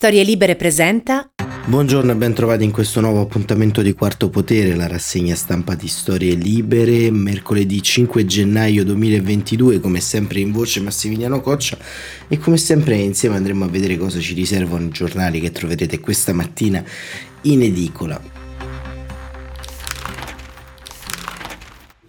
Storie Libere presenta Buongiorno e ben trovati in questo nuovo appuntamento di Quarto Potere, la rassegna stampa di Storie Libere, mercoledì 5 gennaio 2022, come sempre in voce Massimiliano Coccia e come sempre insieme andremo a vedere cosa ci riservano i giornali che troverete questa mattina in edicola.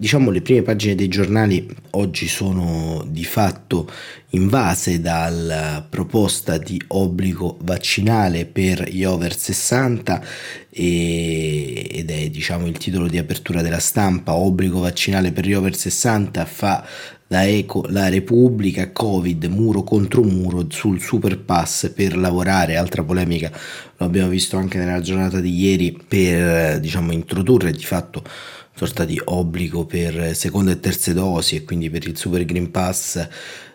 Diciamo le prime pagine dei giornali oggi sono di fatto invase dalla proposta di obbligo vaccinale per gli over 60 e, ed è diciamo il titolo di apertura della stampa. Obbligo vaccinale per gli over 60 fa la Eco, la Repubblica, Covid, muro contro muro sul super pass per lavorare, altra polemica, lo abbiamo visto anche nella giornata di ieri per diciamo introdurre di fatto sorta di obbligo per seconde e terze dosi e quindi per il Super Green Pass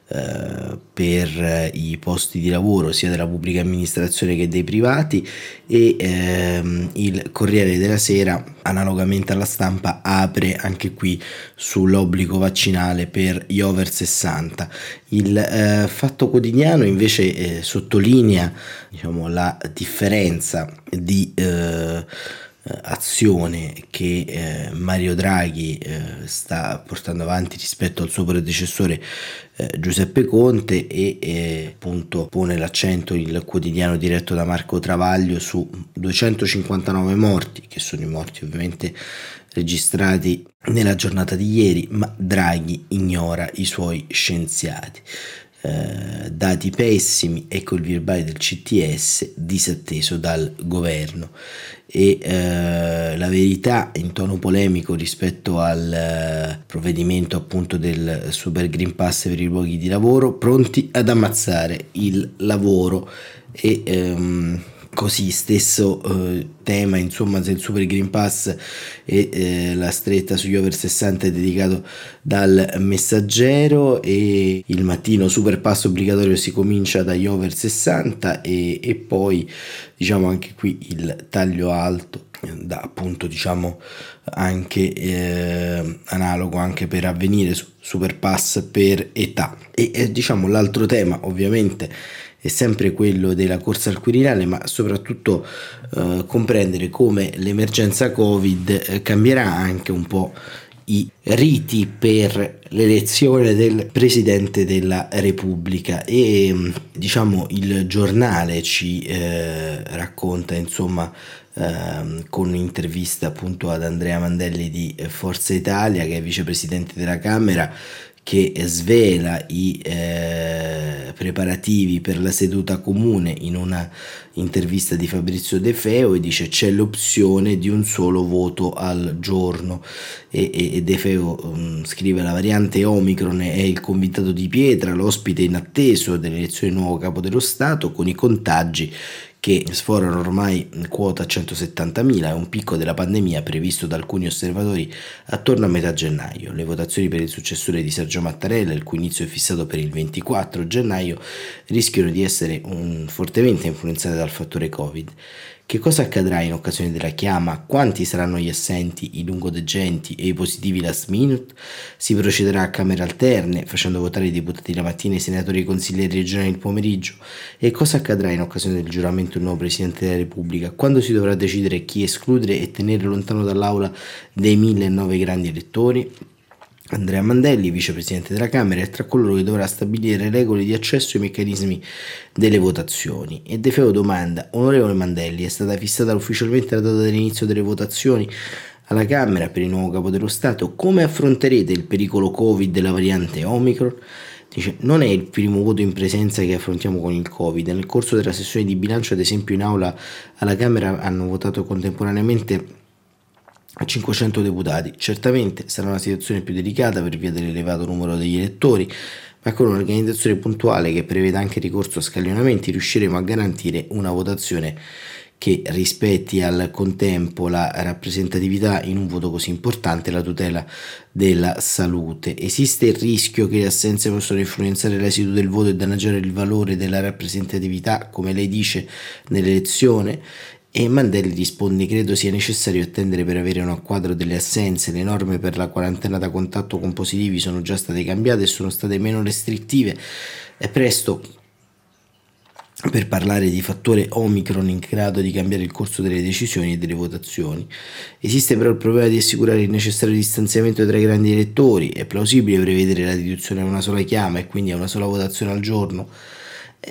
eh, per i posti di lavoro sia della pubblica amministrazione che dei privati e ehm, il Corriere della Sera analogamente alla stampa apre anche qui sull'obbligo vaccinale per gli over 60 il eh, Fatto Quotidiano invece eh, sottolinea diciamo, la differenza di eh, azione che eh, Mario Draghi eh, sta portando avanti rispetto al suo predecessore eh, Giuseppe Conte e eh, appunto pone l'accento il quotidiano diretto da Marco Travaglio su 259 morti che sono i morti ovviamente registrati nella giornata di ieri ma Draghi ignora i suoi scienziati eh, dati pessimi, ecco il verbale del CTS disatteso dal governo. E eh, la verità in tono polemico rispetto al eh, provvedimento appunto del Super Green Pass per i luoghi di lavoro pronti ad ammazzare il lavoro. E ehm, così stesso eh, tema insomma del Super Green Pass e eh, la stretta sugli over 60 è dedicato dal messaggero e il mattino Super Pass obbligatorio si comincia dagli over 60 e, e poi diciamo anche qui il taglio alto da appunto diciamo anche eh, analogo anche per avvenire super pass per età. E eh, diciamo l'altro tema ovviamente è sempre quello della corsa al Quirinale, ma soprattutto eh, comprendere come l'emergenza Covid eh, cambierà anche un po' i riti per l'elezione del Presidente della Repubblica. E mm, diciamo il giornale ci eh, racconta insomma eh, con un'intervista appunto ad Andrea Mandelli di Forza Italia che è vicepresidente della Camera che svela i eh, preparativi per la seduta comune in una intervista di Fabrizio De Feo e dice c'è l'opzione di un solo voto al giorno. E, e, e De Feo um, scrive la variante Omicron è il convitato di pietra, l'ospite inatteso dell'elezione del nuovo capo dello Stato con i contagi che sforano ormai quota 170.000, è un picco della pandemia previsto da alcuni osservatori attorno a metà gennaio. Le votazioni per il successore di Sergio Mattarella, il cui inizio è fissato per il 24 gennaio, rischiano di essere un, fortemente influenzate dal fattore Covid. Che cosa accadrà in occasione della chiama? Quanti saranno gli assenti, i lungodegenti e i positivi last minute? Si procederà a camere alterne, facendo votare i deputati la mattina e i senatori e i consiglieri regionali il pomeriggio? E cosa accadrà in occasione del giuramento del nuovo Presidente della Repubblica? Quando si dovrà decidere chi escludere e tenere lontano dall'aula dei 1009 grandi elettori? Andrea Mandelli, vicepresidente della Camera, è tra coloro che dovrà stabilire regole di accesso ai meccanismi delle votazioni. E De Feo domanda, onorevole Mandelli, è stata fissata ufficialmente la data dell'inizio delle votazioni alla Camera per il nuovo capo dello Stato, come affronterete il pericolo Covid della variante Omicron? Dice, non è il primo voto in presenza che affrontiamo con il Covid. Nel corso della sessione di bilancio, ad esempio in aula alla Camera, hanno votato contemporaneamente a 500 deputati. Certamente sarà una situazione più delicata per via dell'elevato numero degli elettori, ma con un'organizzazione puntuale che preveda anche ricorso a scaglionamenti riusciremo a garantire una votazione che rispetti al contempo la rappresentatività in un voto così importante la tutela della salute. Esiste il rischio che le assenze possano influenzare l'esito del voto e danneggiare il valore della rappresentatività, come lei dice nell'elezione? E Mandelli risponde: Credo sia necessario attendere per avere un quadro delle assenze. Le norme per la quarantena da contatto con positivi sono già state cambiate e sono state meno restrittive. È presto per parlare di fattore Omicron in grado di cambiare il corso delle decisioni e delle votazioni. Esiste però il problema di assicurare il necessario distanziamento tra i grandi elettori. È plausibile prevedere la riduzione a una sola chiama e quindi a una sola votazione al giorno?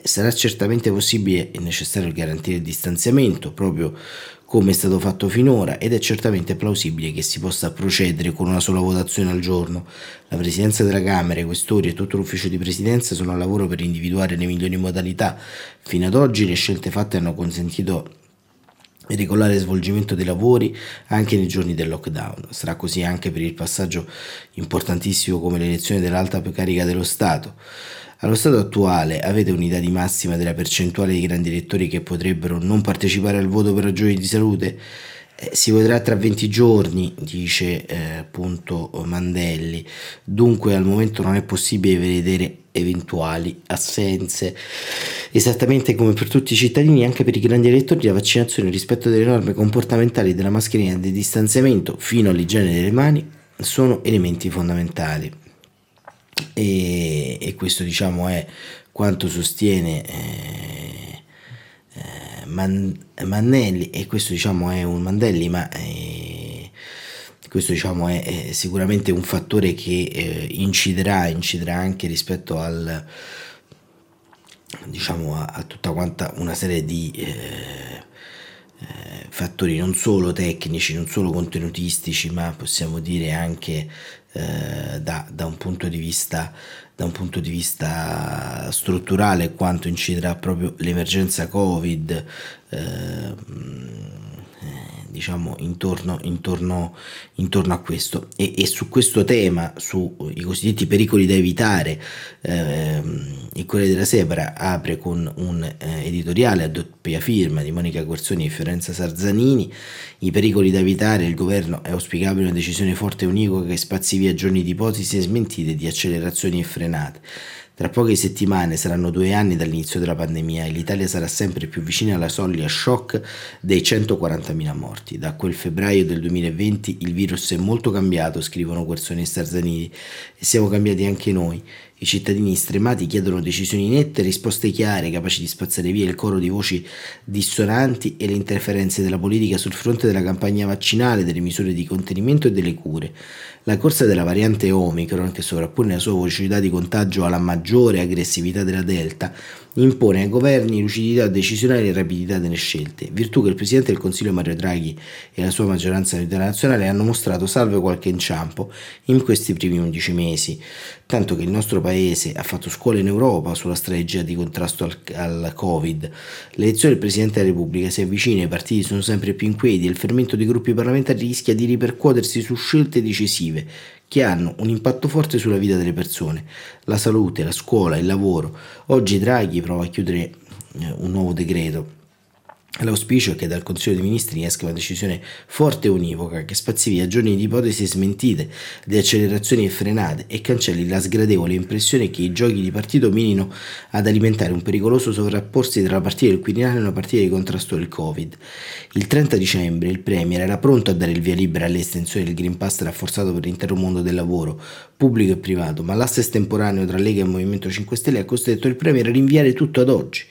Sarà certamente possibile e necessario garantire il distanziamento, proprio come è stato fatto finora ed è certamente plausibile che si possa procedere con una sola votazione al giorno. La Presidenza della Camera, i questori e tutto l'ufficio di Presidenza sono al lavoro per individuare le migliori modalità. Fino ad oggi le scelte fatte hanno consentito il regolare svolgimento dei lavori anche nei giorni del lockdown. Sarà così anche per il passaggio importantissimo come l'elezione dell'alta carica dello Stato. Allo stato attuale avete un'idea di massima della percentuale di grandi elettori che potrebbero non partecipare al voto per ragioni di salute? Eh, si vedrà tra 20 giorni, dice eh, appunto Mandelli, dunque al momento non è possibile vedere eventuali assenze. Esattamente come per tutti i cittadini, anche per i grandi elettori, la vaccinazione, rispetto delle norme comportamentali della mascherina e del distanziamento fino all'igiene delle mani sono elementi fondamentali e, e questo diciamo è quanto sostiene eh, eh, Man, Mannelli. E questo diciamo è un Mandelli ma eh, questo diciamo è, è, sicuramente un fattore che eh, inciderà, inciderà anche rispetto al diciamo a, a tutta quanta una serie di eh, fattori non solo tecnici, non solo contenutistici, ma possiamo dire anche eh, da, da, un punto di vista, da un punto di vista strutturale quanto inciderà proprio l'emergenza Covid. Eh, diciamo intorno, intorno, intorno a questo. E, e, su questo tema sui cosiddetti pericoli da evitare eh, il Corriere della Sera apre con un eh, editoriale a doppia firma di Monica Corsoni e Fiorenza Sarzanini. I pericoli da evitare il governo è auspicabile una decisione forte e univoca che spazi via giorni di ipotesi e smentite di accelerazioni e frenate tra poche settimane saranno due anni dall'inizio della pandemia e l'Italia sarà sempre più vicina alla soglia shock dei 140.000 morti. Da quel febbraio del 2020 il virus è molto cambiato, scrivono Guerzoni e Starzanini, e siamo cambiati anche noi. I cittadini stremati chiedono decisioni nette, risposte chiare, capaci di spazzare via il coro di voci dissonanti e le interferenze della politica sul fronte della campagna vaccinale, delle misure di contenimento e delle cure. La corsa della variante Omicron, che sovrappone la sua velocità di contagio alla maggiore aggressività della Delta, impone ai governi lucidità decisionale e rapidità delle scelte, virtù che il Presidente del Consiglio Mario Draghi e la sua maggioranza internazionale hanno mostrato salve qualche inciampo in questi primi 11 mesi, tanto che il nostro Paese ha fatto scuola in Europa sulla strategia di contrasto al, al Covid. L'elezione del Presidente della Repubblica si avvicina, i partiti sono sempre più inquieti e il fermento dei gruppi parlamentari rischia di ripercuotersi su scelte decisive che hanno un impatto forte sulla vita delle persone, la salute, la scuola, il lavoro. Oggi Draghi prova a chiudere eh, un nuovo decreto L'auspicio è che dal Consiglio dei Ministri esca una decisione forte e univoca che spazzi via giorni di ipotesi smentite, di accelerazioni e frenate e cancelli la sgradevole impressione che i giochi di partito minino ad alimentare un pericoloso sovrapporsi tra la partita del Quirinale e una partita di contrasto del Covid. Il 30 dicembre il Premier era pronto a dare il via libera all'estensione del Green Pass rafforzato per l'intero mondo del lavoro, pubblico e privato, ma l'asse estemporaneo tra Lega e Movimento 5 Stelle ha costretto il Premier a rinviare tutto ad oggi.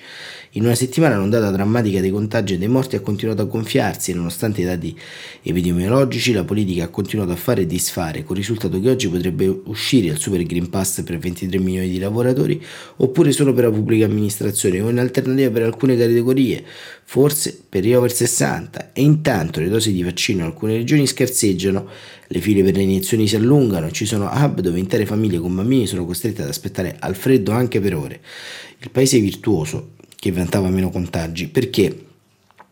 In una settimana l'ondata drammatica dei contagi e dei morti ha continuato a gonfiarsi e nonostante i dati epidemiologici la politica ha continuato a fare e disfare, con il risultato che oggi potrebbe uscire il Super Green Pass per 23 milioni di lavoratori oppure solo per la pubblica amministrazione o in alternativa per alcune categorie, forse per gli over 60 e intanto le dosi di vaccino in alcune regioni scarseggiano, le file per le iniezioni si allungano, ci sono hub dove intere famiglie con bambini sono costrette ad aspettare al freddo anche per ore. Il paese virtuoso che vantava meno contagi, perché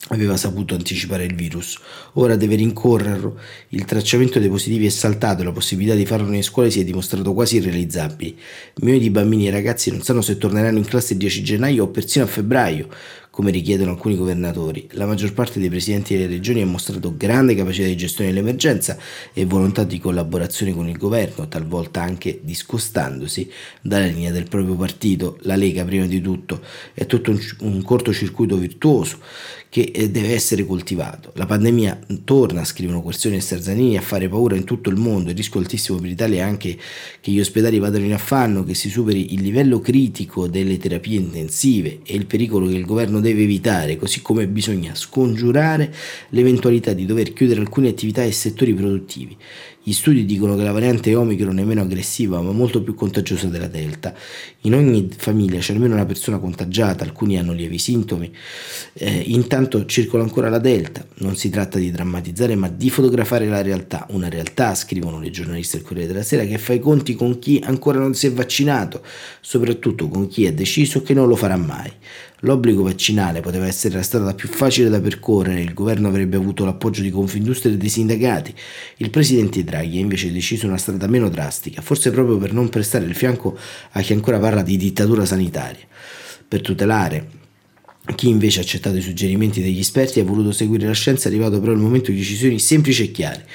aveva saputo anticipare il virus. Ora deve rincorrerlo. Il tracciamento dei positivi è saltato e la possibilità di farlo nelle scuole si è dimostrato quasi irrealizzabile. Milioni di bambini e ragazzi non sanno se torneranno in classe il 10 gennaio o persino a febbraio. Come richiedono alcuni governatori. La maggior parte dei presidenti delle regioni ha mostrato grande capacità di gestione dell'emergenza e volontà di collaborazione con il governo, talvolta anche discostandosi dalla linea del proprio partito. La Lega, prima di tutto, è tutto un, un cortocircuito virtuoso che eh, deve essere coltivato. La pandemia torna, scrivono Querzioni e Sarzanini, a fare paura in tutto il mondo. Il rischio altissimo per l'Italia è anche che gli ospedali vadano in affanno, che si superi il livello critico delle terapie intensive e il pericolo che il governo deve evitare, così come bisogna scongiurare l'eventualità di dover chiudere alcune attività e settori produttivi. Gli studi dicono che la variante Omicron è meno aggressiva ma molto più contagiosa della Delta. In ogni famiglia c'è almeno una persona contagiata, alcuni hanno lievi sintomi. Eh, intanto circola ancora la Delta. Non si tratta di drammatizzare ma di fotografare la realtà. Una realtà, scrivono le giornaliste del Corriere della Sera, che fa i conti con chi ancora non si è vaccinato, soprattutto con chi è deciso che non lo farà mai. L'obbligo vaccinale poteva essere la strada più facile da percorrere, il governo avrebbe avuto l'appoggio di Confindustria e dei sindacati. Il presidente Draghi ha invece deciso una strada meno drastica, forse proprio per non prestare il fianco a chi ancora parla di dittatura sanitaria. Per tutelare chi invece ha accettato i suggerimenti degli esperti e ha voluto seguire la scienza è arrivato però il momento di decisioni semplici e chiare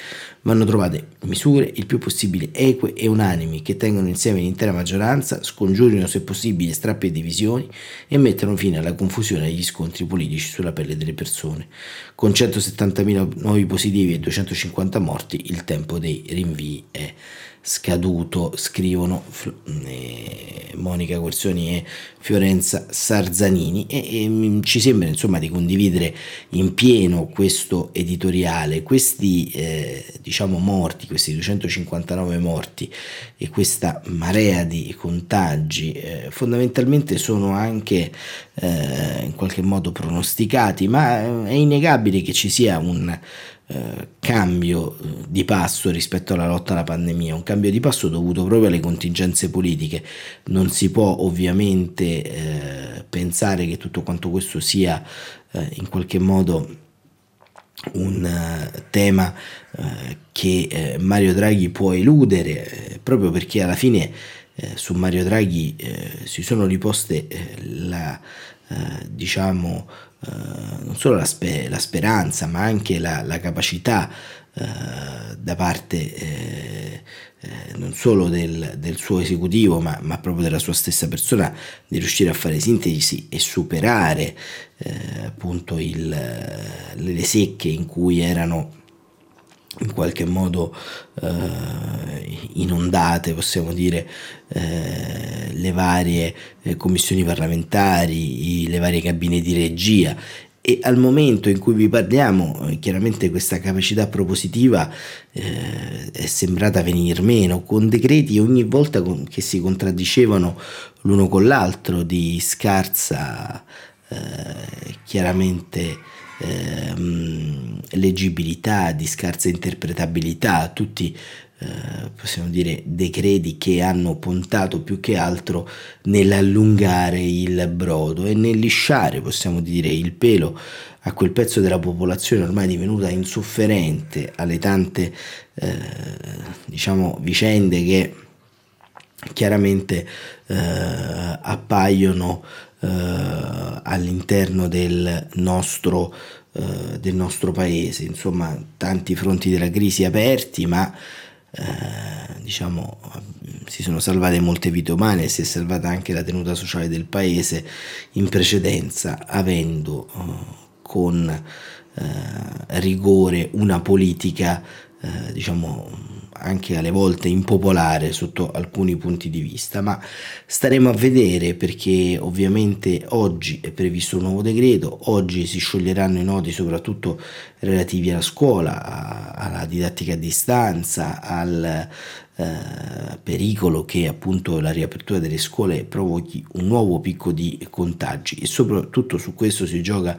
vanno trovate misure il più possibile eque e unanimi che tengono insieme l'intera maggioranza, scongiurino se possibile strappi e divisioni e mettano fine alla confusione e agli scontri politici sulla pelle delle persone. Con 170.000 nuovi positivi e 250 morti il tempo dei rinvii è scaduto, scrivono eh, Monica Corsoni e Fiorenza Sarzanini. E, e, ci sembra insomma di condividere in pieno questo editoriale, questi eh, diciamo morti, questi 259 morti e questa marea di contagi eh, fondamentalmente sono anche eh, in qualche modo pronosticati, ma è innegabile che ci sia un eh, cambio eh, di passo rispetto alla lotta alla pandemia, un cambio di passo dovuto proprio alle contingenze politiche. Non si può ovviamente eh, pensare che tutto quanto questo sia eh, in qualche modo un uh, tema che Mario Draghi può eludere proprio perché alla fine su Mario Draghi si sono riposte la diciamo eh, non solo la, spe- la, speranza, ma anche la, la capacità uh, da parte eh, eh, non solo del, del suo esecutivo, ma, ma, proprio della sua stessa persona, di riuscire a fare sintesi e superare eh, appunto il, le secche in cui erano in qualche modo eh, inondate, possiamo dire, eh, le varie eh, commissioni parlamentari, i, le varie cabine di regia. E al momento in cui vi parliamo eh, chiaramente questa capacità propositiva eh, è sembrata venir meno con decreti ogni volta con, che si contraddicevano l'uno con l'altro di scarsa eh, chiaramente ehm, leggibilità, di scarsa interpretabilità, tutti eh, possiamo dire decreti che hanno puntato più che altro nell'allungare il brodo e nel lisciare, possiamo dire, il pelo a quel pezzo della popolazione ormai divenuta insofferente alle tante eh, diciamo vicende che chiaramente eh, appaiono eh, all'interno del nostro, eh, del nostro paese, insomma tanti fronti della crisi aperti, ma eh, diciamo si sono salvate molte vite umane e si è salvata anche la tenuta sociale del paese in precedenza avendo eh, con eh, rigore una politica eh, diciamo anche alle volte impopolare sotto alcuni punti di vista, ma staremo a vedere perché ovviamente oggi è previsto un nuovo decreto, oggi si scioglieranno i nodi soprattutto relativi alla scuola, alla didattica a distanza, al eh, pericolo che appunto la riapertura delle scuole provochi un nuovo picco di contagi. E soprattutto su questo si gioca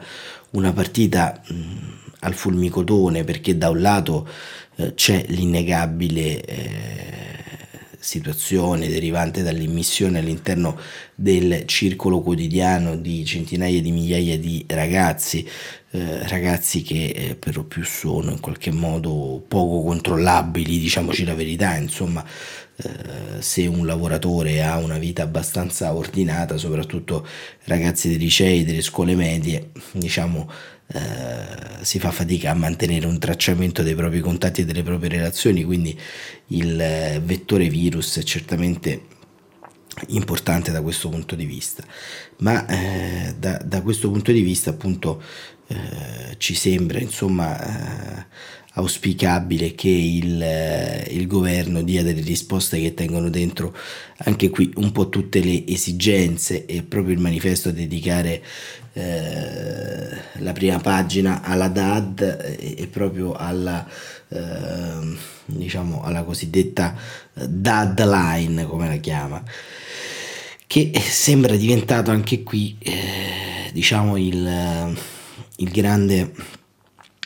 una partita mh, al fulmicotone perché da un lato eh, c'è l'innegabile eh, situazione derivante dall'immissione all'interno del circolo quotidiano di centinaia di migliaia di ragazzi, eh, ragazzi che per lo più sono in qualche modo poco controllabili, diciamoci la verità, insomma se un lavoratore ha una vita abbastanza ordinata, soprattutto ragazzi dei licei, delle scuole medie, diciamo si fa fatica a mantenere un tracciamento dei propri contatti e delle proprie relazioni, quindi il eh, vettore virus è certamente importante da questo punto di vista. Ma eh, da, da, questo punto di vista appunto eh, ci sembra insomma auspicabile che il, eh, il, governo dia delle risposte che tengono dentro anche qui un po' tutte le esigenze e proprio il manifesto a dedicare eh, la prima pagina alla DAD e, proprio alla, eh, diciamo, alla cosiddetta DAD line come la chiama che sembra diventato anche qui eh, diciamo il, il grande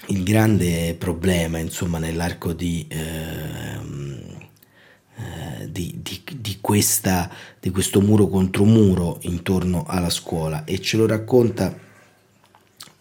il grande problema insomma nell'arco di, ehm, eh, di, di, di, questa, di questo muro contro muro intorno alla scuola e ce lo racconta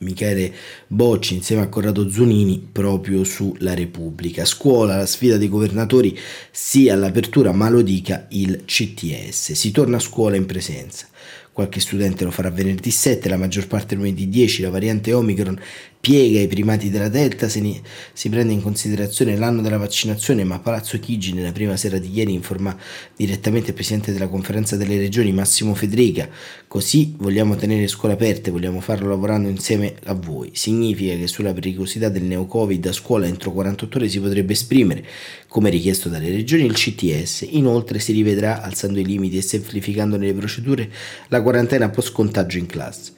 Michele Bocci insieme a Corrado Zunini proprio sulla Repubblica. Scuola, la sfida dei governatori sia all'apertura, ma lo dica il CTS. Si torna a scuola in presenza. Qualche studente lo farà venerdì 7, la maggior parte lunedì 10, la variante Omicron piega i primati della Delta, se ne, si prende in considerazione l'anno della vaccinazione, ma Palazzo Chigi nella prima sera di ieri informa direttamente il Presidente della Conferenza delle Regioni Massimo Federica, così vogliamo tenere scuole aperte, vogliamo farlo lavorando insieme a voi. Significa che sulla pericolosità del neo-Covid a scuola entro 48 ore si potrebbe esprimere, come richiesto dalle regioni, il CTS. Inoltre si rivedrà, alzando i limiti e semplificando le procedure, la quarantena post-contagio in classe.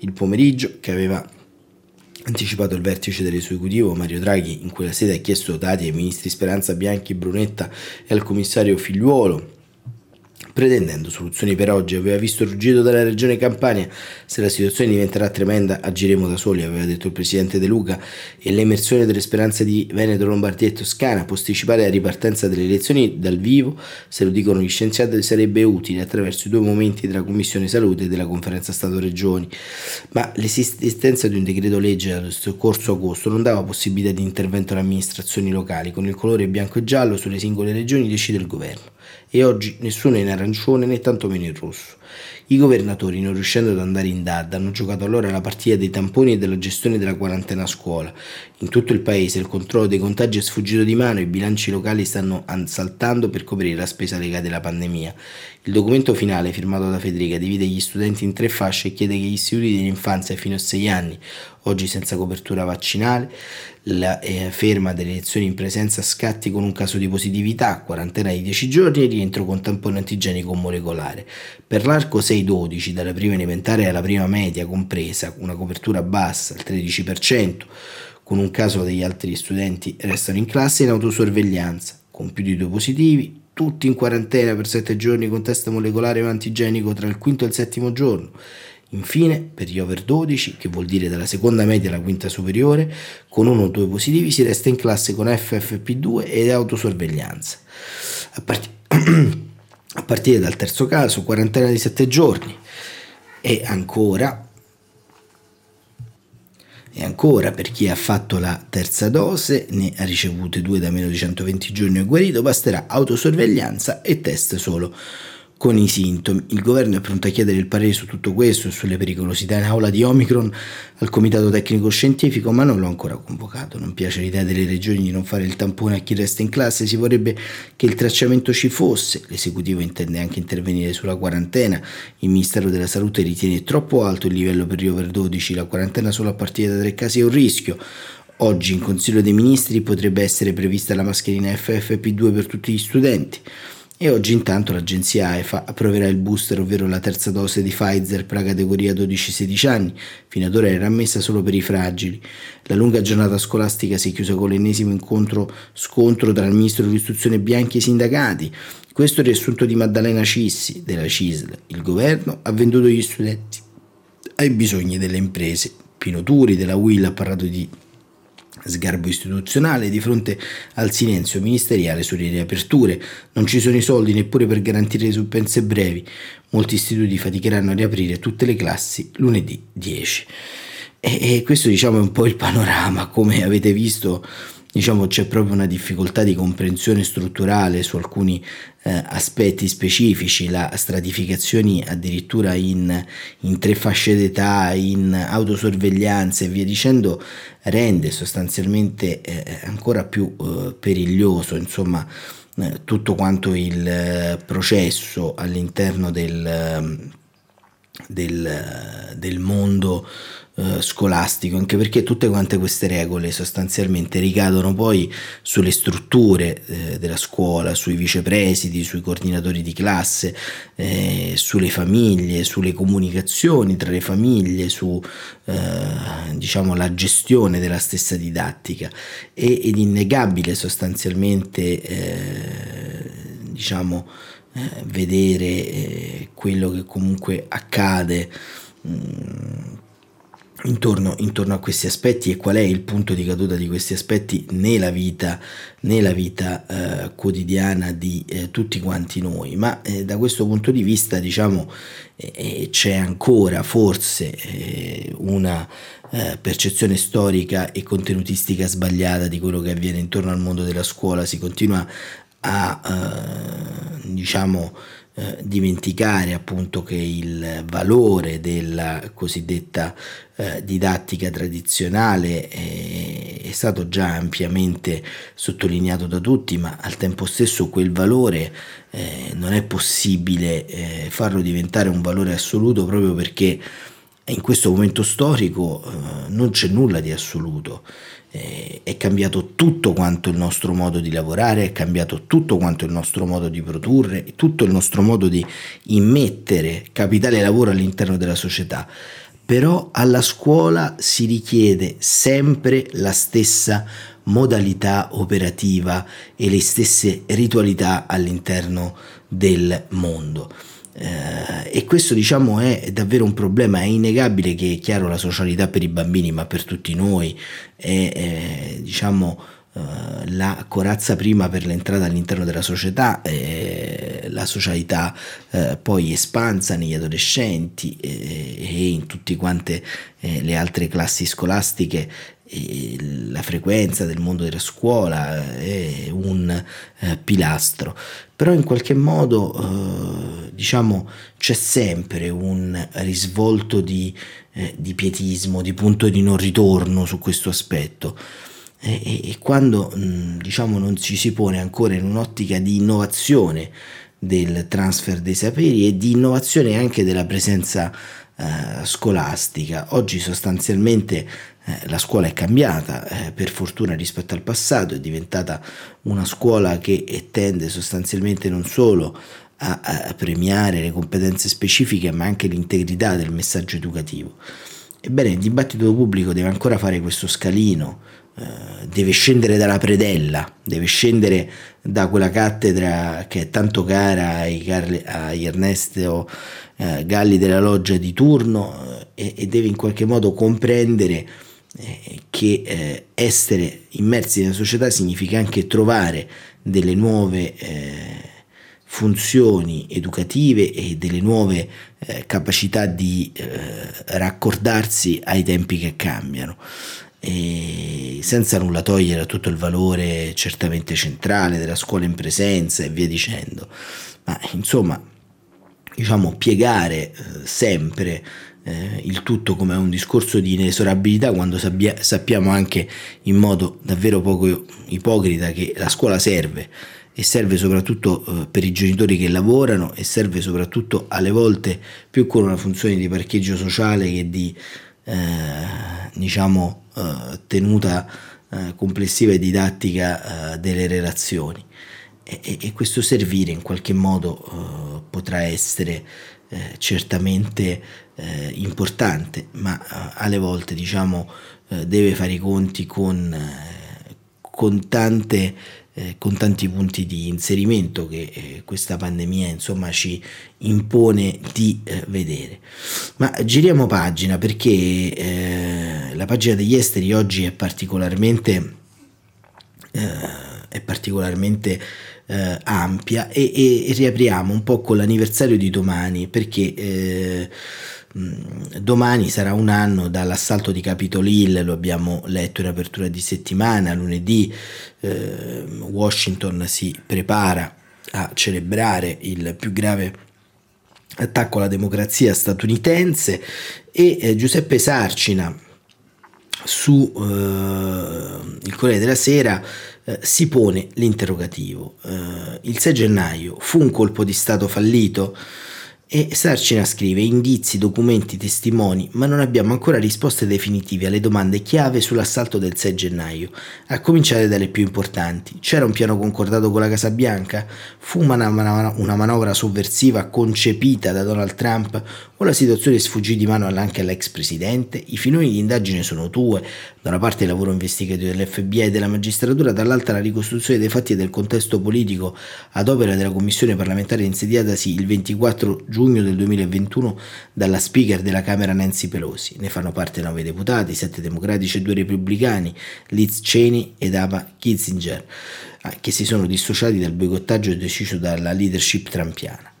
Il pomeriggio, che aveva anticipato il vertice dell'esecutivo Mario Draghi in cui la sede ha chiesto dati ai ministri Speranza Bianchi, Brunetta e al commissario Figliuolo pretendendo soluzioni per oggi. Aveva visto ruggito della regione Campania. Se la situazione diventerà tremenda, agiremo da soli, aveva detto il presidente De Luca. E l'emersione delle speranze di Veneto, Lombardia e Toscana, posticipare la ripartenza delle elezioni dal vivo, se lo dicono gli scienziati, sarebbe utile attraverso i due momenti della Commissione Salute e della Conferenza Stato-Regioni. Ma l'esistenza di un decreto legge allo scorso agosto non dava possibilità di intervento alle amministrazioni locali. Con il colore bianco e giallo sulle singole regioni decide il governo e oggi nessuno è in arancione né tantomeno in rosso. I governatori, non riuscendo ad andare in DAD, hanno giocato allora la partita dei tamponi e della gestione della quarantena a scuola. In tutto il paese il controllo dei contagi è sfuggito di mano e i bilanci locali stanno saltando per coprire la spesa legata alla pandemia. Il documento finale, firmato da Federica, divide gli studenti in tre fasce e chiede che gli istituti dell'infanzia fino a 6 anni, oggi senza copertura vaccinale, la eh, ferma delle lezioni in presenza scatti con un caso di positività, quarantena di 10 giorni e rientro con tampone antigenico molecolare. Per l'arco 6-12, dalla prima elementare alla prima media compresa, una copertura bassa, il 13%, con un caso degli altri studenti restano in classe in autosorveglianza, con più di due positivi, tutti in quarantena per sette giorni con test molecolare o antigenico tra il quinto e il settimo giorno. Infine, per gli over 12, che vuol dire dalla seconda media alla quinta superiore, con uno o due positivi si resta in classe con FFP2 ed autosorveglianza. A, part- a partire dal terzo caso, quarantena di sette giorni. E ancora, e ancora, per chi ha fatto la terza dose, ne ha ricevute due da meno di 120 giorni e guarito, basterà autosorveglianza e test solo con i sintomi. Il governo è pronto a chiedere il parere su tutto questo e sulle pericolosità in aula di Omicron al Comitato Tecnico Scientifico, ma non l'ho ancora convocato. Non piace l'idea delle regioni di non fare il tampone a chi resta in classe, si vorrebbe che il tracciamento ci fosse. L'esecutivo intende anche intervenire sulla quarantena. Il Ministero della Salute ritiene troppo alto il livello per gli over 12, la quarantena solo a partire da tre casi è un rischio. Oggi in Consiglio dei Ministri potrebbe essere prevista la mascherina FFP2 per tutti gli studenti. E oggi intanto l'agenzia AEFA approverà il booster, ovvero la terza dose di Pfizer per la categoria 12-16 anni, fino ad ora era ammessa solo per i fragili. La lunga giornata scolastica si è chiusa con l'ennesimo incontro scontro tra il ministro dell'istruzione Bianchi e i sindacati. Questo è il riassunto di Maddalena Cissi, della CISL. Il governo ha venduto gli studenti ai bisogni delle imprese. Pino Turi della Will ha parlato di Sgarbo istituzionale di fronte al silenzio ministeriale sulle riaperture. Non ci sono i soldi neppure per garantire le suppense brevi. Molti istituti faticheranno a riaprire tutte le classi lunedì 10. E, e questo diciamo è un po' il panorama, come avete visto diciamo c'è proprio una difficoltà di comprensione strutturale su alcuni eh, aspetti specifici, la stratificazione addirittura in, in, tre fasce d'età, in autosorveglianza e via dicendo, rende sostanzialmente eh, ancora più eh, periglioso, insomma, eh, tutto quanto il eh, processo all'interno del, del, del mondo eh, scolastico, anche perché tutte quante queste regole sostanzialmente ricadono poi sulle strutture eh, della scuola, sui vicepresidi, sui coordinatori di classe, eh, sulle famiglie, sulle comunicazioni tra le famiglie, su eh, diciamo la gestione della stessa didattica. E, ed innegabile sostanzialmente eh, diciamo vedere quello che comunque accade mh, mm, Intorno, intorno, a questi aspetti e qual è il punto di caduta di questi aspetti nella vita, nella vita eh, quotidiana di eh, tutti quanti noi. Ma eh, da questo punto di vista, diciamo, eh, eh, c'è ancora forse eh, una percezione storica e contenutistica sbagliata di quello che avviene intorno al mondo della scuola. Si continua a, diciamo, eh, dimenticare appunto che il valore della cosiddetta eh, didattica tradizionale è, è, stato già ampiamente sottolineato da tutti, ma al tempo stesso quel valore eh, non è possibile eh, farlo diventare un valore assoluto proprio perché in questo momento storico eh, non c'è nulla di assoluto eh, è cambiato tutto quanto il nostro modo di lavorare, è cambiato tutto quanto il nostro modo di produrre, tutto il nostro modo di immettere capitale e lavoro all'interno della società. Però alla scuola si richiede sempre la stessa modalità operativa e le stesse ritualità all'interno del mondo. Eh, e questo diciamo è davvero un problema, è innegabile che è chiaro la socialità per i bambini, ma per tutti noi è, è diciamo eh, la corazza prima per l'entrata all'interno della società, eh, la socialità eh, poi espansa negli adolescenti eh, e in tutte quante eh, le altre classi scolastiche la frequenza del mondo della scuola è un eh, pilastro, però in qualche modo eh, diciamo c'è sempre un risvolto di, eh, di, pietismo, di punto di non ritorno su questo aspetto. E, e quando mh, diciamo non ci si pone ancora in un'ottica di innovazione del transfer dei saperi e di innovazione anche della presenza eh, scolastica. Oggi sostanzialmente eh, la scuola è cambiata, eh, per fortuna rispetto al passato, è diventata una scuola che tende sostanzialmente non solo a, a premiare le competenze specifiche, ma anche l'integrità del messaggio educativo. Ebbene, il dibattito pubblico deve ancora fare questo scalino, eh, deve scendere dalla predella, deve scendere da quella cattedra che è tanto cara ai, Carli, ai Ernesto eh, Galli della loggia di turno eh, e, e deve in qualche modo comprendere eh, che eh, essere immersi nella società significa anche trovare delle nuove eh, funzioni educative e delle nuove eh, capacità di eh, raccordarsi ai tempi che cambiano. E senza nulla togliere a tutto il valore certamente centrale della scuola in presenza e via dicendo, ma insomma, diciamo, piegare eh, sempre eh, il tutto come un discorso di inesorabilità quando sabbia, sappiamo anche in modo davvero poco ipocrita che la scuola serve e serve soprattutto eh, per i genitori che lavorano e serve soprattutto alle volte più con una funzione di parcheggio sociale che di eh, diciamo eh, tenuta eh, complessiva e didattica eh, delle relazioni. E, e, questo servire in qualche modo potrà essere eh, certamente eh, importante, ma eh, alle volte diciamo eh, deve fare i conti con, eh, con, tante, eh, con, tanti punti di inserimento che questa pandemia insomma ci impone di vedere. Ma giriamo pagina perché la pagina degli esteri oggi è particolarmente, è particolarmente eh, ampia e, e, riapriamo un po' con l'anniversario di domani perché eh, domani sarà un anno dall'assalto di Capitol Hill, lo abbiamo letto in apertura di settimana, lunedì eh, Washington si prepara a celebrare il più grave attacco alla democrazia statunitense e eh, Giuseppe Sarcina su eh, il Corriere della Sera eh, si pone l'interrogativo. Eh, il 6 gennaio fu un colpo di Stato fallito? E Sarcina scrive indizi, documenti, testimoni, ma non abbiamo ancora risposte definitive alle domande chiave sull'assalto del 6 gennaio, a cominciare dalle più importanti. C'era un piano concordato con la Casa Bianca? Fu una, una manovra sovversiva concepita da Donald Trump o la situazione sfuggì di mano anche all'ex presidente? I filoni di indagine sono due, da una parte il lavoro investigativo dell'FBI e della magistratura, dall'altra la ricostruzione dei fatti e del contesto politico ad opera della commissione parlamentare insediatasi il 24 giugno del 2021 dalla speaker della Camera Nancy Pelosi. Ne fanno parte nove deputati, sette democratici e due repubblicani, Liz Cheney ed Ava Kitzinger, ah, che si sono dissociati dal boicottaggio deciso dalla leadership trampiana.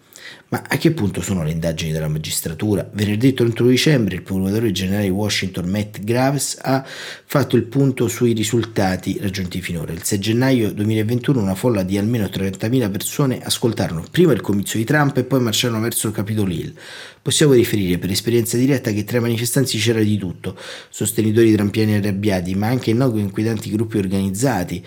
Ma a che punto sono le indagini della magistratura? Venerdì 31 dicembre il procuratore generale Washington Matt Graves ha fatto il punto sui risultati raggiunti finora. Il 6 gennaio 2021 una folla di almeno 30.000 persone ascoltarono prima il comizio di Trump e poi marciarono verso il Capitol Hill. Possiamo riferire per esperienza diretta che tra i manifestanti c'era di tutto, sostenitori trampiani arrabbiati, ma anche innocui inquietanti gruppi organizzati,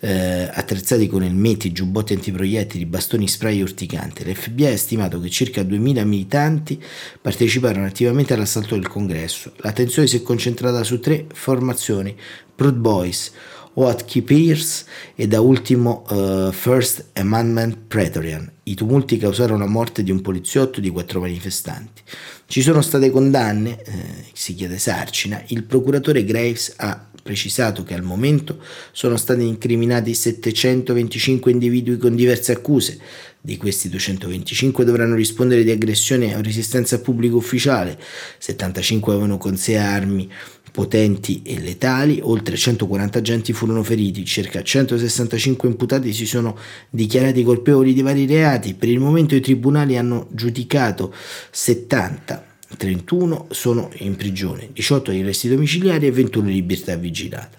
eh, attrezzati con elmetti, giubbotti antiproiettili, bastoni spray urticanti. L'FBI ha stimato che circa 2.000 militanti parteciparono attivamente all'assalto del congresso. L'attenzione si è concentrata su tre formazioni, Proud Boys, Oath Pierce e da ultimo uh, First Amendment Praetorian. I tumulti causarono la morte di un poliziotto e di quattro manifestanti. Ci sono state condanne, eh, si chiede Sarcina, il procuratore Graves ha precisato che al momento sono stati incriminati 725 individui con diverse accuse. Di questi 225 dovranno rispondere di aggressione o resistenza a pubblico ufficiale, 75 avevano con sé armi, potenti e letali, oltre 140 agenti furono feriti, circa 165 imputati si sono dichiarati colpevoli di vari reati, per il momento i tribunali hanno giudicato 70 31 sono in prigione, 18 di arresti domiciliari e 21 in libertà vigilata.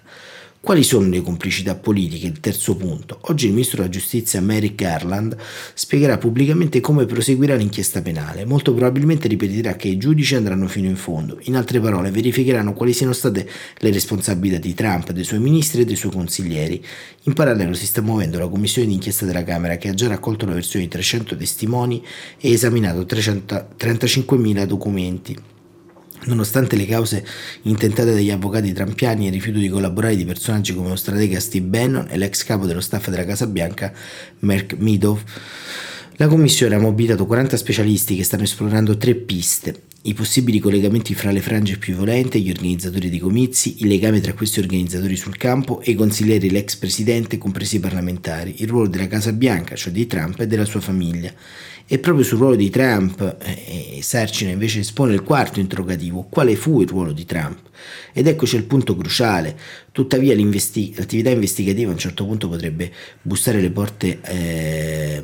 Quali sono le complicità politiche? Il terzo punto. Oggi il ministro della giustizia Merrick Garland spiegherà pubblicamente come proseguirà l'inchiesta penale. Molto probabilmente ripeterà che i giudici andranno fino in fondo. In altre parole, verificheranno quali siano state le responsabilità di Trump, dei suoi ministri e dei suoi consiglieri. In parallelo si sta muovendo la commissione d'inchiesta della Camera che ha già raccolto la versione di 300 testimoni e esaminato 335.000 documenti. Nonostante le cause intentate dagli avvocati trampiani e il rifiuto di collaborare di personaggi come lo stratega Steve Bannon e l'ex capo dello staff della Casa Bianca, Mark Meadow, la commissione ha mobilitato 40 specialisti che stanno esplorando tre piste. I possibili collegamenti fra le frange più violente, gli organizzatori di comizi, il legame tra questi organizzatori sul campo e i consiglieri l'ex presidente, compresi i parlamentari, il ruolo della Casa Bianca, cioè di Trump e della sua famiglia e proprio sul ruolo di Trump eh, Sercina invece espone il quarto interrogativo, quale fu il ruolo di Trump? Ed eccoci al punto cruciale, tuttavia l'attività investigativa a un certo punto potrebbe bussare le porte eh,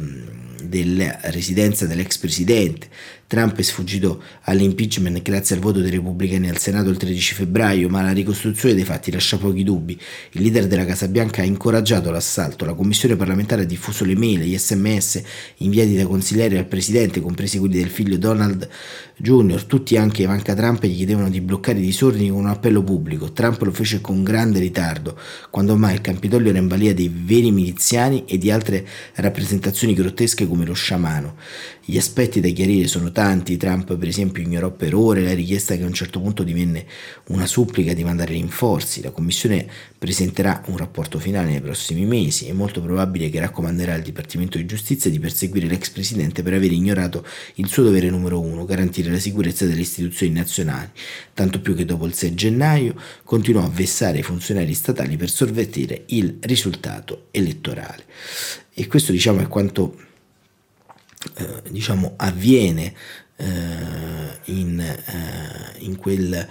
della residenza dell'ex presidente, Trump è sfuggito all'impeachment grazie al voto dei repubblicani al Senato il 13 febbraio, ma la ricostruzione dei fatti lascia pochi dubbi. Il leader della Casa Bianca ha incoraggiato l'assalto, la commissione parlamentare ha diffuso le mail, gli sms inviati da consiglieri al presidente, compresi quelli del figlio Donald Jr., tutti anche Ivanka Trump gli chiedevano di bloccare i disordini con un appello pubblico. Trump lo fece con grande ritardo, quando ormai il Campidoglio era in balia dei veri miliziani e di altre rappresentazioni grottesche come lo sciamano. Gli aspetti da chiarire sono tanti, Trump per esempio ignorò per ore la richiesta che a un certo punto divenne una supplica di mandare rinforzi, la Commissione presenterà un rapporto finale nei prossimi mesi, è molto probabile che raccomanderà al Dipartimento di Giustizia di perseguire l'ex Presidente per aver ignorato il suo dovere numero uno, garantire la sicurezza delle istituzioni nazionali, tanto più che dopo il 6 gennaio continuò a vessare i funzionari statali per sorvettire il risultato elettorale. E questo diciamo è quanto eh, diciamo, avviene in, in, quel,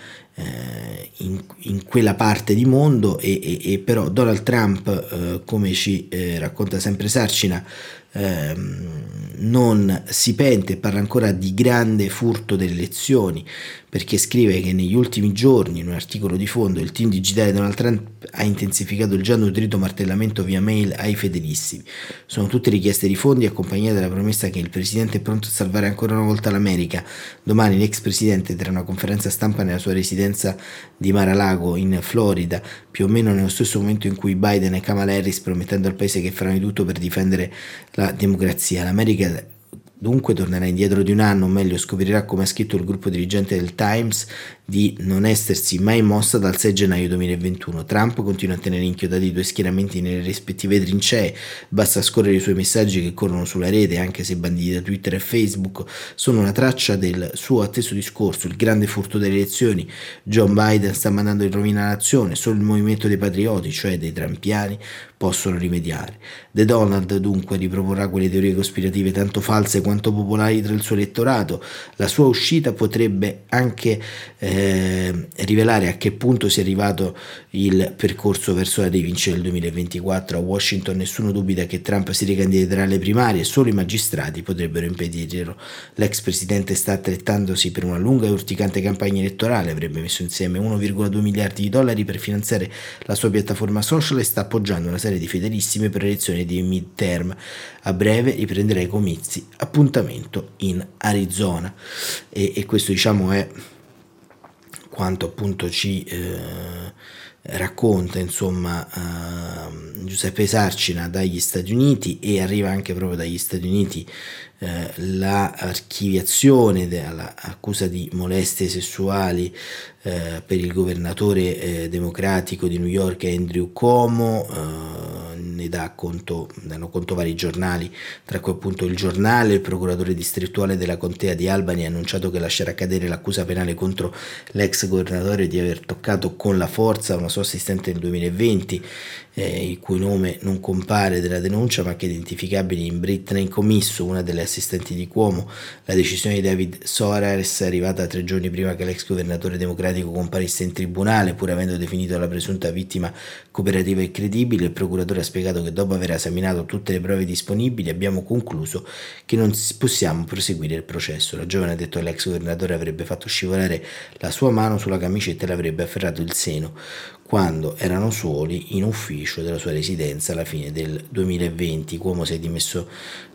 in, in, quella parte di mondo e, e, e però Donald Trump, come ci racconta sempre Sarcina, ehm, non si pente parla ancora di grande furto delle elezioni perché scrive che negli ultimi giorni in un articolo di fondo il team digitale Donald Trump ha intensificato il già nutrito martellamento via mail ai fedelissimi. Sono tutte richieste di fondi accompagnate dalla promessa che il presidente è pronto a salvare ancora una volta l'America. Domani l'ex presidente terrà una conferenza stampa nella sua residenza di Mar-a-Lago in Florida, più o meno nello stesso momento in cui Biden e Kamala Harris promettendo al paese che faranno di tutto per difendere la democrazia. L'America Dunque tornerà indietro di un anno, o meglio scoprirà come ha scritto il gruppo dirigente del Times di non essersi mai mossa dal 6 gennaio 2021. Trump continua a tenere inchiodati i due schieramenti nelle rispettive trincee, basta scorrere i suoi messaggi che corrono sulla rete, anche se banditi da Twitter e Facebook, sono una traccia del suo atteso discorso, il grande furto delle elezioni. John Biden sta mandando in rovina la nazione, solo il movimento dei patrioti, cioè dei trampiani, possono rimediare. The Donald dunque riproporrà quelle teorie cospirative tanto false quanto popolari tra il suo elettorato. La sua uscita potrebbe anche eh, rivelare a che punto sia arrivato il percorso verso la di vincere il 2024. A Washington nessuno dubita che Trump si ricandiderà alle primarie, solo i magistrati potrebbero impedirlo. L'ex presidente sta attrettandosi per una lunga e urticante campagna elettorale, avrebbe messo insieme 1,2 miliardi di dollari per finanziare la sua piattaforma social e sta appoggiando una serie di fedelissime per elezioni di midterm. A breve riprenderà i comizi, appuntamento in Arizona. E, e questo diciamo è quanto appunto ci eh, racconta insomma eh, Giuseppe Sarcina dagli Stati Uniti e arriva anche proprio dagli Stati Uniti eh, l'archiviazione dell'accusa di molestie sessuali eh, per il governatore eh, democratico di New York Andrew Cuomo eh, ne dà conto, danno conto vari giornali, tra cui appunto il giornale, il procuratore distrettuale della contea di Albany ha annunciato che lascerà cadere l'accusa penale contro l'ex governatore di aver toccato con la forza una sua assistente nel 2020, eh, il cui nome non compare della denuncia ma che è identificabile in Britney Commisso, una delle assistenti di Cuomo. La decisione di David Soares è arrivata tre giorni prima che l'ex governatore democratico comparisse in tribunale, pur avendo definito la presunta vittima cooperativa e credibile. Il procuratore ha spiegato che dopo aver esaminato tutte le prove disponibili abbiamo concluso che non possiamo proseguire il processo. La giovane ha detto che l'ex governatore avrebbe fatto scivolare la sua mano sulla camicetta e l'avrebbe afferrato il seno quando erano soli in ufficio della sua residenza alla fine del 2020. Cuomo si è dimesso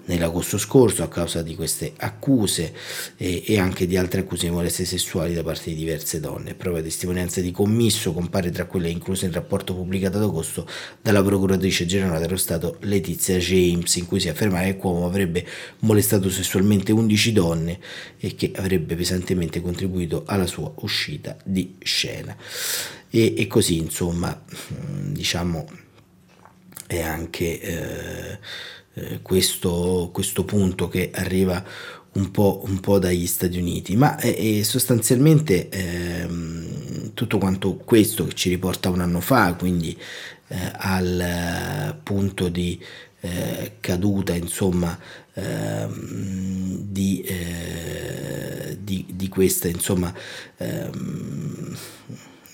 nell'agosto scorso a causa di queste accuse e, e, anche di altre accuse di molestie sessuali da parte di diverse donne. Prova testimonianza di commisso compare tra quelle incluse nel rapporto pubblicato ad agosto dalla procuratrice generale dello Stato Letizia James, in cui si afferma che Cuomo avrebbe molestato sessualmente 11 donne e che avrebbe pesantemente contribuito alla sua uscita di scena e, e così insomma mm, diciamo è anche eh, eh, questo, questo punto che arriva un po', un po', dagli Stati Uniti, ma è, è sostanzialmente eh, tutto quanto questo che ci riporta un anno fa, quindi eh, al punto di eh, caduta insomma ehm, di, eh, di, di, questa insomma ehm,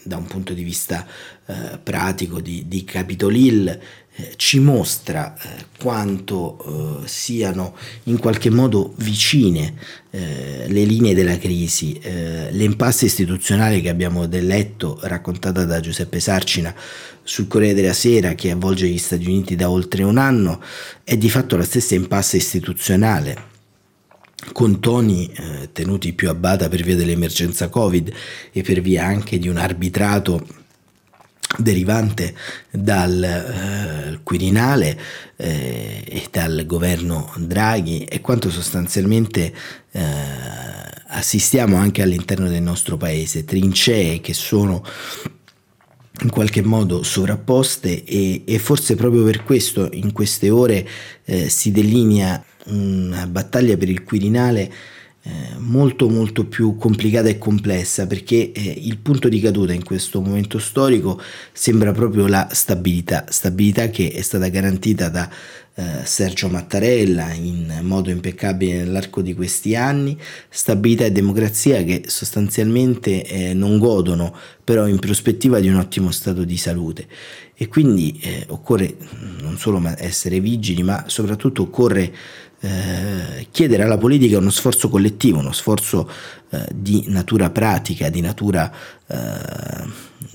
da un punto di vista eh, pratico di, di Capitol Hill eh, ci mostra eh, quanto eh, siano in qualche modo vicine eh, le linee della crisi. Eh, l'impasse istituzionale che abbiamo letto, raccontata da Giuseppe Sarcina sul Corriere della Sera, che avvolge gli Stati Uniti da oltre un anno, è di fatto la stessa impasse istituzionale con toni eh, tenuti più a bada per via dell'emergenza Covid e per via anche di un arbitrato derivante dal eh, Quirinale eh, e dal governo Draghi e quanto sostanzialmente eh, assistiamo anche all'interno del nostro paese, trincee che sono in qualche modo sovrapposte e, e forse proprio per questo in queste ore eh, si delinea una battaglia per il Quirinale eh, molto molto più complicata e complessa perché eh, il punto di caduta in questo momento storico sembra proprio la stabilità, stabilità che è stata garantita da Sergio Mattarella in modo impeccabile nell'arco di questi anni, stabilità e democrazia che sostanzialmente eh, non godono però in prospettiva di un ottimo stato di salute. E quindi eh, occorre non solo essere vigili ma soprattutto occorre eh, chiedere alla politica uno sforzo collettivo, uno sforzo eh, di natura pratica, di natura eh,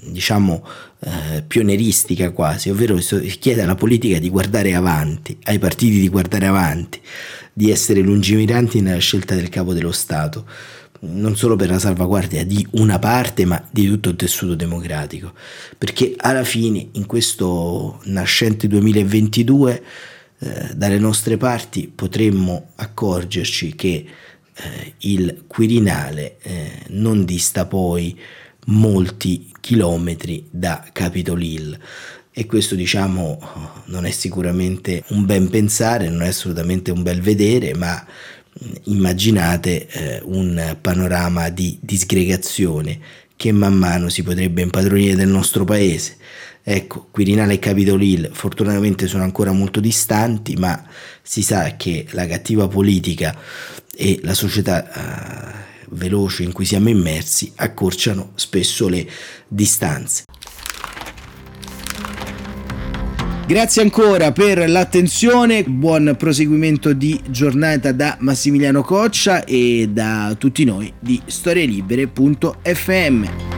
diciamo eh, pioneristica quasi, ovvero chiede alla politica di guardare avanti, ai partiti di guardare avanti, di essere lungimiranti nella scelta del capo dello Stato non solo per la salvaguardia di una parte, ma di tutto il tessuto democratico. Perché alla fine, in questo nascente 2022, eh, dalle nostre parti potremmo accorgerci che eh, il Quirinale eh, non dista poi molti chilometri da Capitol Hill. E questo diciamo non è sicuramente un ben pensare, non è assolutamente un bel vedere, ma immaginate eh, un panorama di disgregazione che man mano si potrebbe impadronire del nostro paese Ecco, Quirinale e Capitol Hill fortunatamente sono ancora molto distanti, ma si sa che la cattiva politica e la società eh, veloce in cui siamo immersi accorciano spesso le distanze. Grazie ancora per l'attenzione, buon proseguimento di giornata da Massimiliano Coccia e da tutti noi di storielibere.fm.